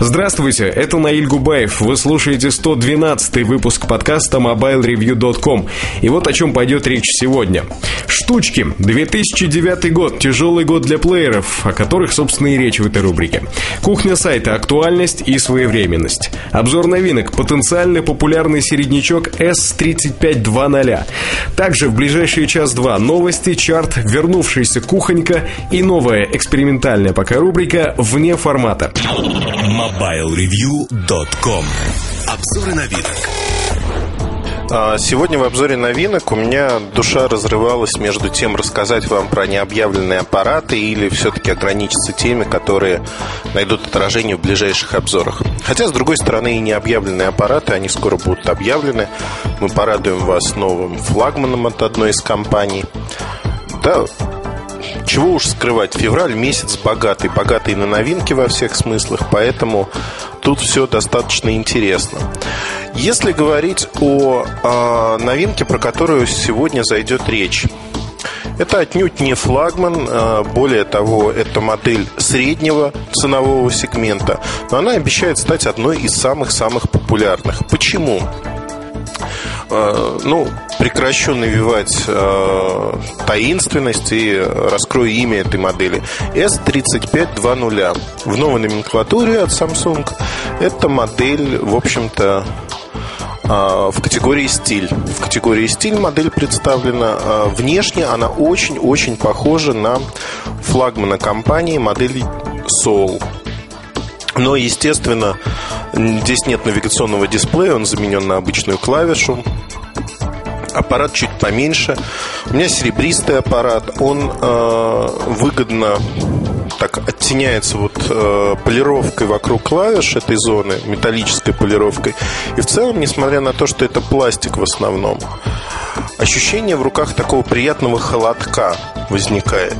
Здравствуйте, это Наиль Губаев. Вы слушаете 112 выпуск подкаста MobileReview.com. И вот о чем пойдет речь сегодня. Штучки. 2009 год. Тяжелый год для плееров, о которых, собственно, и речь в этой рубрике. Кухня сайта. Актуальность и своевременность. Обзор новинок. Потенциально популярный середнячок S3520. Также в ближайшие час-два новости, чарт, вернувшаяся кухонька и новая экспериментальная пока рубрика «Вне формата». MobileReview.com Обзоры новинок а, Сегодня в обзоре новинок у меня душа разрывалась между тем, рассказать вам про необъявленные аппараты или все-таки ограничиться теми, которые найдут отражение в ближайших обзорах. Хотя, с другой стороны, и необъявленные аппараты, они скоро будут объявлены. Мы порадуем вас новым флагманом от одной из компаний. Да, чего уж скрывать, февраль месяц богатый, богатый на новинки во всех смыслах, поэтому тут все достаточно интересно. Если говорить о э, новинке, про которую сегодня зайдет речь, это отнюдь не флагман, а, более того, это модель среднего ценового сегмента, но она обещает стать одной из самых-самых популярных. Почему? Э, ну, прекращу навевать э, таинственность и раскрою имя этой модели. S3520. В новой номенклатуре от Samsung эта модель, в общем-то, э, в категории стиль. В категории стиль модель представлена. Э, внешне она очень-очень похожа на флагмана компании модели Soul. Но, естественно, здесь нет навигационного дисплея, он заменен на обычную клавишу аппарат чуть поменьше. У меня серебристый аппарат, он э, выгодно так оттеняется вот э, полировкой вокруг клавиш этой зоны, металлической полировкой. И в целом, несмотря на то, что это пластик в основном, ощущение в руках такого приятного холодка возникает.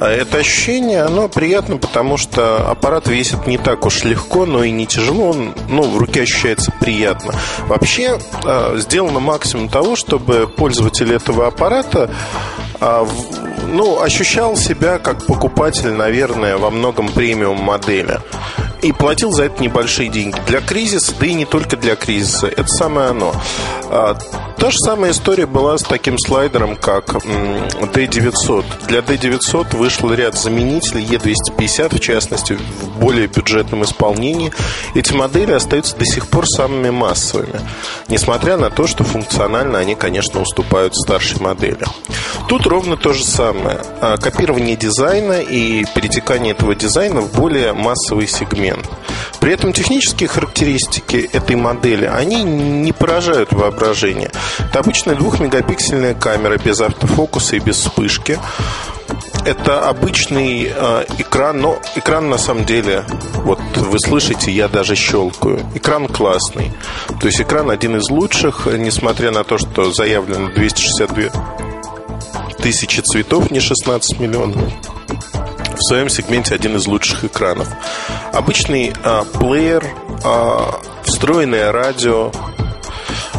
А это ощущение, оно приятно, потому что аппарат весит не так уж легко, но и не тяжело. Он, ну, в руке ощущается приятно. Вообще, а, сделано максимум того, чтобы пользователь этого аппарата а, ну, ощущал себя как покупатель, наверное, во многом премиум модели. И платил за это небольшие деньги. Для кризиса, да и не только для кризиса. Это самое оно. Та же самая история была с таким слайдером, как D900. Для D900 вышел ряд заменителей, E250 в частности, в более бюджетном исполнении. Эти модели остаются до сих пор самыми массовыми. Несмотря на то, что функционально они, конечно, уступают старшей модели. Тут ровно то же самое. А, копирование дизайна и перетекание этого дизайна в более массовый сегмент. При этом технические характеристики этой модели, они не поражают воображение. Это обычная двухмегапиксельная камера без автофокуса и без вспышки. Это обычный э, экран, но экран на самом деле, вот вы слышите, я даже щелкаю. Экран классный. То есть экран один из лучших, несмотря на то, что заявлено 262 тысячи цветов, не 16 миллионов. В своем сегменте один из лучших экранов. Обычный а, плеер, а, встроенное радио.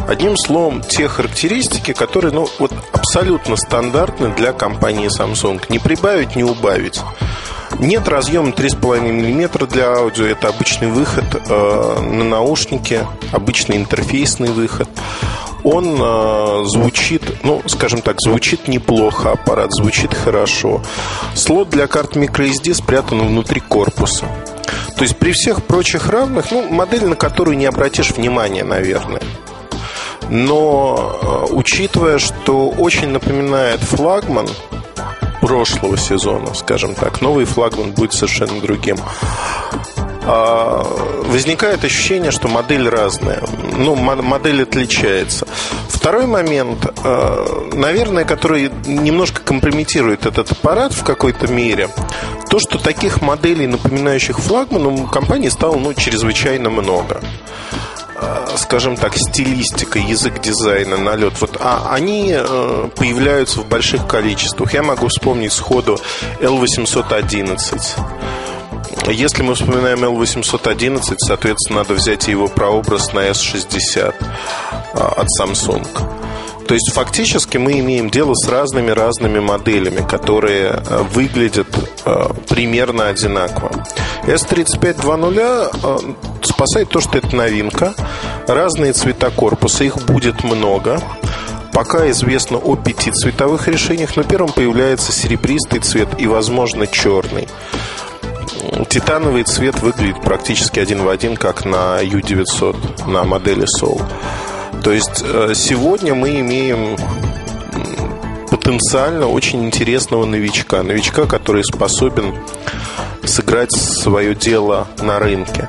Одним словом, те характеристики, которые ну, вот, абсолютно стандартны для компании Samsung. Не прибавить, не убавить. Нет разъема 3,5 мм для аудио. Это обычный выход э, на наушники, обычный интерфейсный выход он э, звучит, ну, скажем так, звучит неплохо, аппарат звучит хорошо. Слот для карт microSD спрятан внутри корпуса. То есть при всех прочих равных, ну, модель, на которую не обратишь внимания, наверное. Но э, учитывая, что очень напоминает флагман прошлого сезона, скажем так, новый флагман будет совершенно другим. А, возникает ощущение, что модель разная. Ну, модель отличается. Второй момент, а, наверное, который немножко компрометирует этот аппарат в какой-то мере, то, что таких моделей, напоминающих флагман, у компании стало ну, чрезвычайно много скажем так, стилистика, язык дизайна, налет, вот а, они э, появляются в больших количествах. Я могу вспомнить сходу L811. Если мы вспоминаем L811, соответственно, надо взять его прообраз на S60 а, от Samsung. То есть фактически мы имеем дело с разными-разными моделями, которые э, выглядят э, примерно одинаково. S3520 э, спасает то, что это новинка. Разные цвета корпуса, их будет много. Пока известно о пяти цветовых решениях, но первым появляется серебристый цвет и, возможно, черный. Титановый цвет выглядит практически один в один, как на U900, на модели Soul. То есть э, сегодня мы имеем потенциально очень интересного новичка. Новичка, который способен сыграть свое дело на рынке.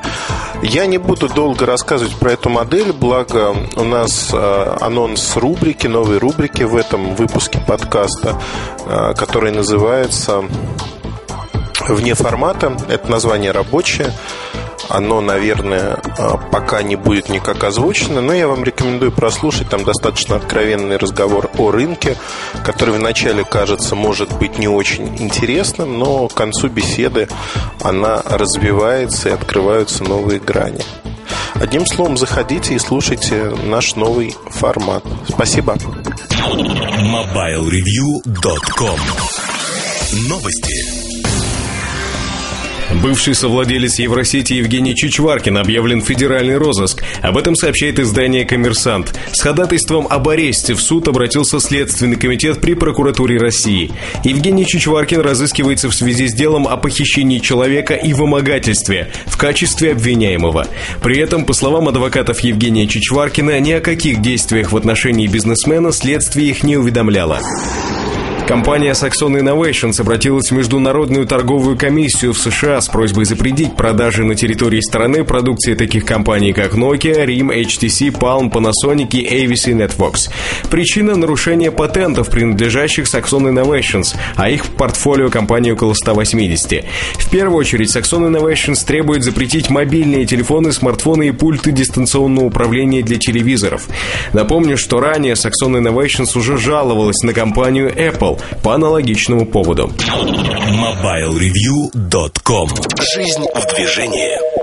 Я не буду долго рассказывать про эту модель, благо у нас э, анонс рубрики, новой рубрики в этом выпуске подкаста, э, который называется «Вне формата». Это название рабочее. Оно, наверное, а, пока не будет никак озвучено, но я вам рекомендую прослушать. Там достаточно откровенный разговор о рынке, который вначале кажется, может быть, не очень интересным, но к концу беседы она развивается и открываются новые грани. Одним словом, заходите и слушайте наш новый формат. Спасибо. MobileReview.com Новости. Бывший совладелец Евросети Евгений Чичваркин объявлен в федеральный розыск. Об этом сообщает издание «Коммерсант». С ходатайством об аресте в суд обратился Следственный комитет при прокуратуре России. Евгений Чичваркин разыскивается в связи с делом о похищении человека и вымогательстве в качестве обвиняемого. При этом, по словам адвокатов Евгения Чичваркина, ни о каких действиях в отношении бизнесмена следствие их не уведомляло. Компания Saxon Innovations обратилась в Международную торговую комиссию в США с просьбой запретить продажи на территории страны продукции таких компаний, как Nokia, RIM, HTC, Palm, Panasonic и и Networks. Причина – нарушение патентов, принадлежащих Saxon Innovations, а их в портфолио компании около 180. В первую очередь, Saxon Innovations требует запретить мобильные телефоны, смартфоны и пульты дистанционного управления для телевизоров. Напомню, что ранее Saxon Innovations уже жаловалась на компанию Apple, по аналогичному поводу. MobileReview.com Жизнь в движении.